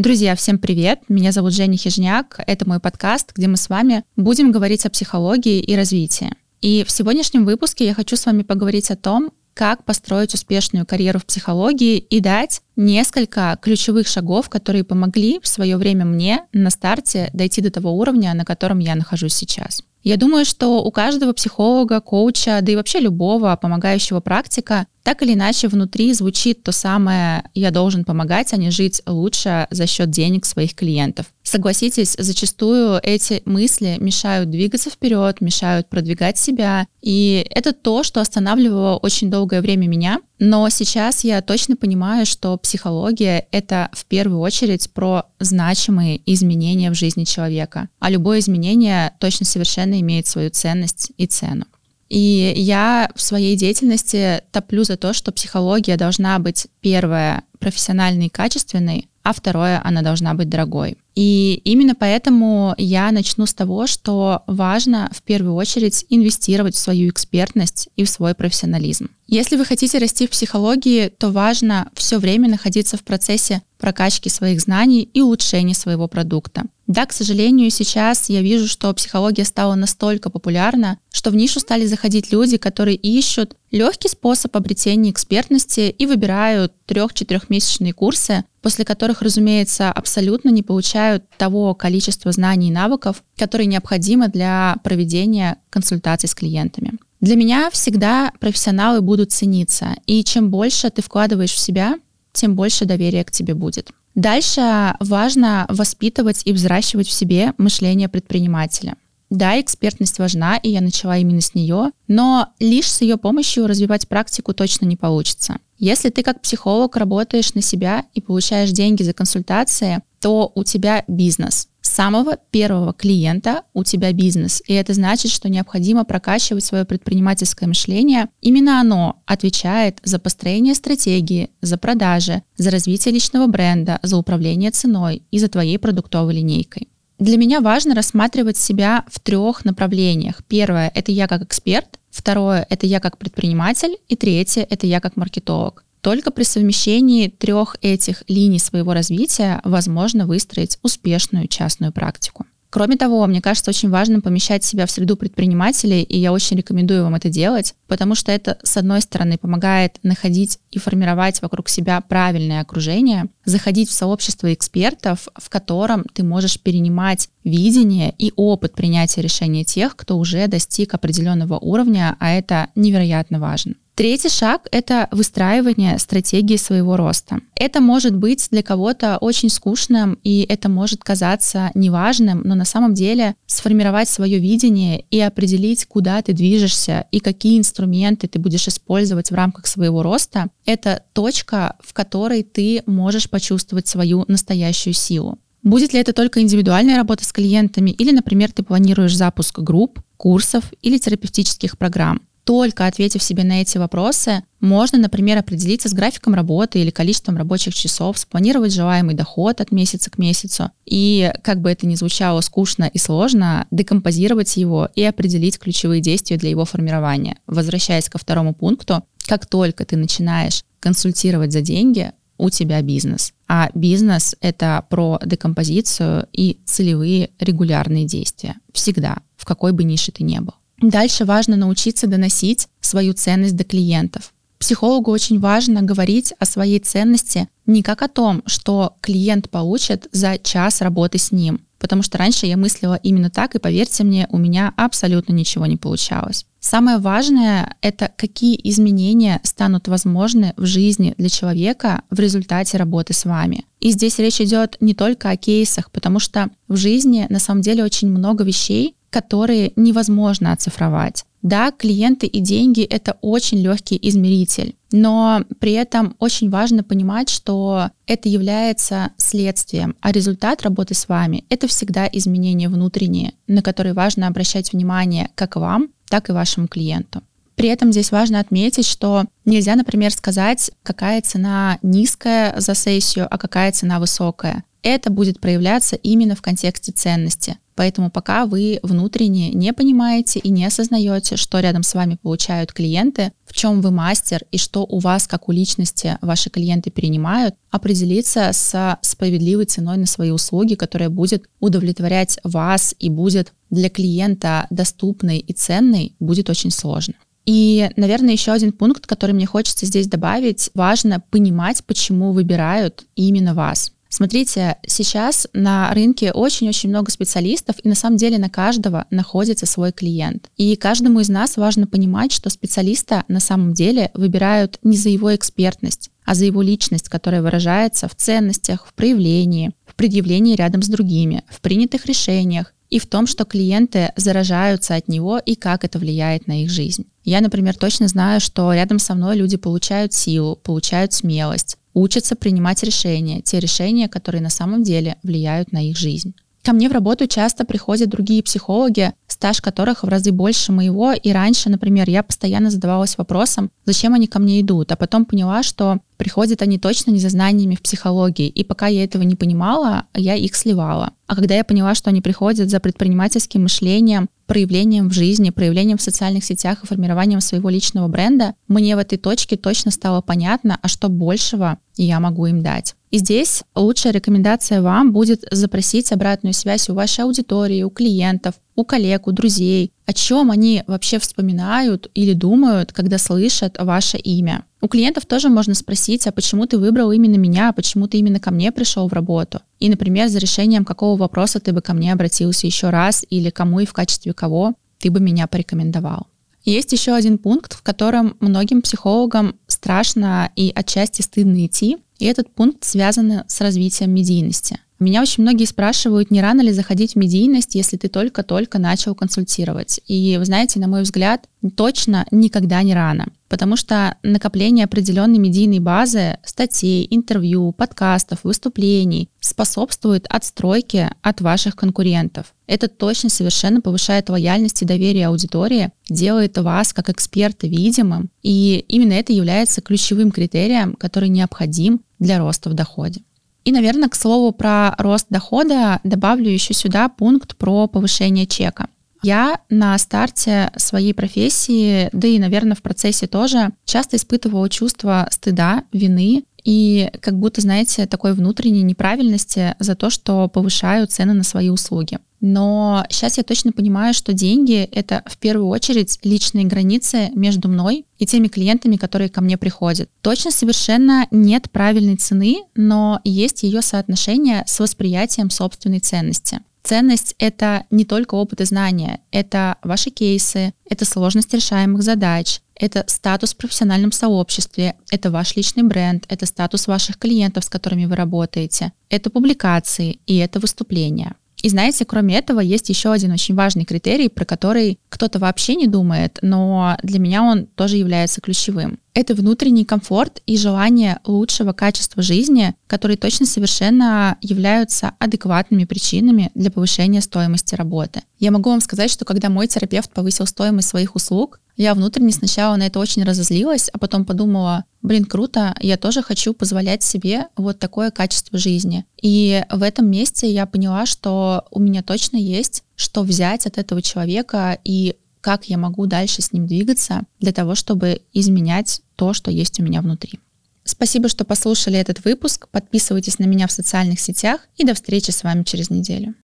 Друзья, всем привет! Меня зовут Женя Хижняк. Это мой подкаст, где мы с вами будем говорить о психологии и развитии. И в сегодняшнем выпуске я хочу с вами поговорить о том, как построить успешную карьеру в психологии и дать несколько ключевых шагов, которые помогли в свое время мне на старте дойти до того уровня, на котором я нахожусь сейчас. Я думаю, что у каждого психолога, коуча, да и вообще любого помогающего практика так или иначе внутри звучит то самое «я должен помогать, а не жить лучше за счет денег своих клиентов». Согласитесь, зачастую эти мысли мешают двигаться вперед, мешают продвигать себя, и это то, что останавливало очень долгое время меня, но сейчас я точно понимаю, что психология — это в первую очередь про значимые изменения в жизни человека, а любое изменение точно совершенно имеет свою ценность и цену. И я в своей деятельности топлю за то, что психология должна быть первое профессиональной и качественной, а второе она должна быть дорогой. И именно поэтому я начну с того, что важно в первую очередь инвестировать в свою экспертность и в свой профессионализм. Если вы хотите расти в психологии, то важно все время находиться в процессе прокачки своих знаний и улучшения своего продукта. Да, к сожалению, сейчас я вижу, что психология стала настолько популярна, что в нишу стали заходить люди, которые ищут легкий способ обретения экспертности и выбирают трех-четырехмесячные курсы, после которых, разумеется, абсолютно не получают того количества знаний и навыков, которые необходимы для проведения консультаций с клиентами. Для меня всегда профессионалы будут цениться, и чем больше ты вкладываешь в себя, тем больше доверия к тебе будет. Дальше важно воспитывать и взращивать в себе мышление предпринимателя. Да, экспертность важна, и я начала именно с нее, но лишь с ее помощью развивать практику точно не получится. Если ты как психолог работаешь на себя и получаешь деньги за консультации, то у тебя бизнес. Самого первого клиента у тебя бизнес. И это значит, что необходимо прокачивать свое предпринимательское мышление. Именно оно отвечает за построение стратегии, за продажи, за развитие личного бренда, за управление ценой и за твоей продуктовой линейкой. Для меня важно рассматривать себя в трех направлениях. Первое — это я как эксперт, второе — это я как предприниматель, и третье — это я как маркетолог. Только при совмещении трех этих линий своего развития возможно выстроить успешную частную практику. Кроме того, мне кажется очень важным помещать себя в среду предпринимателей, и я очень рекомендую вам это делать, потому что это, с одной стороны, помогает находить и формировать вокруг себя правильное окружение, заходить в сообщество экспертов, в котором ты можешь перенимать видение и опыт принятия решения тех, кто уже достиг определенного уровня, а это невероятно важно. Третий шаг — это выстраивание стратегии своего роста. Это может быть для кого-то очень скучным, и это может казаться неважным, но на самом деле сформировать свое видение и определить, куда ты движешься и какие инструменты ты будешь использовать в рамках своего роста, это точка, в которой ты можешь почувствовать свою настоящую силу. Будет ли это только индивидуальная работа с клиентами или, например, ты планируешь запуск групп, курсов или терапевтических программ? Только ответив себе на эти вопросы, можно, например, определиться с графиком работы или количеством рабочих часов, спланировать желаемый доход от месяца к месяцу и, как бы это ни звучало скучно и сложно, декомпозировать его и определить ключевые действия для его формирования. Возвращаясь ко второму пункту, как только ты начинаешь консультировать за деньги, у тебя бизнес. А бизнес — это про декомпозицию и целевые регулярные действия. Всегда, в какой бы нише ты ни был. Дальше важно научиться доносить свою ценность до клиентов. Психологу очень важно говорить о своей ценности не как о том, что клиент получит за час работы с ним, потому что раньше я мыслила именно так, и поверьте мне, у меня абсолютно ничего не получалось. Самое важное — это какие изменения станут возможны в жизни для человека в результате работы с вами. И здесь речь идет не только о кейсах, потому что в жизни на самом деле очень много вещей, которые невозможно оцифровать. Да, клиенты и деньги — это очень легкий измеритель, но при этом очень важно понимать, что это является следствием, а результат работы с вами — это всегда изменения внутренние, на которые важно обращать внимание как вам, так и вашему клиенту. При этом здесь важно отметить, что нельзя, например, сказать, какая цена низкая за сессию, а какая цена высокая. Это будет проявляться именно в контексте ценности. Поэтому пока вы внутренне не понимаете и не осознаете, что рядом с вами получают клиенты, в чем вы мастер и что у вас, как у личности, ваши клиенты перенимают, определиться с справедливой ценой на свои услуги, которая будет удовлетворять вас и будет для клиента доступной и ценной, будет очень сложно. И, наверное, еще один пункт, который мне хочется здесь добавить, важно понимать, почему выбирают именно вас. Смотрите, сейчас на рынке очень-очень много специалистов, и на самом деле на каждого находится свой клиент. И каждому из нас важно понимать, что специалиста на самом деле выбирают не за его экспертность, а за его личность, которая выражается в ценностях, в проявлении, в предъявлении рядом с другими, в принятых решениях, и в том, что клиенты заражаются от него и как это влияет на их жизнь. Я, например, точно знаю, что рядом со мной люди получают силу, получают смелость, учатся принимать решения, те решения, которые на самом деле влияют на их жизнь. Ко мне в работу часто приходят другие психологи, стаж которых в разы больше моего, и раньше, например, я постоянно задавалась вопросом, зачем они ко мне идут, а потом поняла, что приходят они точно не за знаниями в психологии, и пока я этого не понимала, я их сливала. А когда я поняла, что они приходят за предпринимательским мышлением, проявлением в жизни, проявлением в социальных сетях и формированием своего личного бренда, мне в этой точке точно стало понятно, а что большего я могу им дать. И здесь лучшая рекомендация вам будет запросить обратную связь у вашей аудитории, у клиентов, у коллег, у друзей, о чем они вообще вспоминают или думают, когда слышат ваше имя. У клиентов тоже можно спросить, а почему ты выбрал именно меня, а почему ты именно ко мне пришел в работу? И, например, за решением какого вопроса ты бы ко мне обратился еще раз или кому и в качестве кого ты бы меня порекомендовал. Есть еще один пункт, в котором многим психологам страшно и отчасти стыдно идти, и этот пункт связан с развитием медийности. Меня очень многие спрашивают, не рано ли заходить в медийность, если ты только-только начал консультировать. И вы знаете, на мой взгляд, точно никогда не рано. Потому что накопление определенной медийной базы, статей, интервью, подкастов, выступлений способствует отстройке от ваших конкурентов. Это точно совершенно повышает лояльность и доверие аудитории, делает вас как эксперта видимым, и именно это является ключевым критерием, который необходим для роста в доходе. И, наверное, к слову про рост дохода добавлю еще сюда пункт про повышение чека. Я на старте своей профессии, да и, наверное, в процессе тоже, часто испытывала чувство стыда, вины и как будто, знаете, такой внутренней неправильности за то, что повышаю цены на свои услуги. Но сейчас я точно понимаю, что деньги — это в первую очередь личные границы между мной и теми клиентами, которые ко мне приходят. Точно совершенно нет правильной цены, но есть ее соотношение с восприятием собственной ценности. Ценность — это не только опыт и знания, это ваши кейсы, это сложность решаемых задач, это статус в профессиональном сообществе, это ваш личный бренд, это статус ваших клиентов, с которыми вы работаете, это публикации и это выступления. И знаете, кроме этого, есть еще один очень важный критерий, про который кто-то вообще не думает, но для меня он тоже является ключевым. Это внутренний комфорт и желание лучшего качества жизни, которые точно совершенно являются адекватными причинами для повышения стоимости работы. Я могу вам сказать, что когда мой терапевт повысил стоимость своих услуг, я внутренне сначала на это очень разозлилась, а потом подумала, блин, круто, я тоже хочу позволять себе вот такое качество жизни. И в этом месте я поняла, что у меня точно есть что взять от этого человека и как я могу дальше с ним двигаться для того, чтобы изменять то, что есть у меня внутри. Спасибо, что послушали этот выпуск. Подписывайтесь на меня в социальных сетях и до встречи с вами через неделю.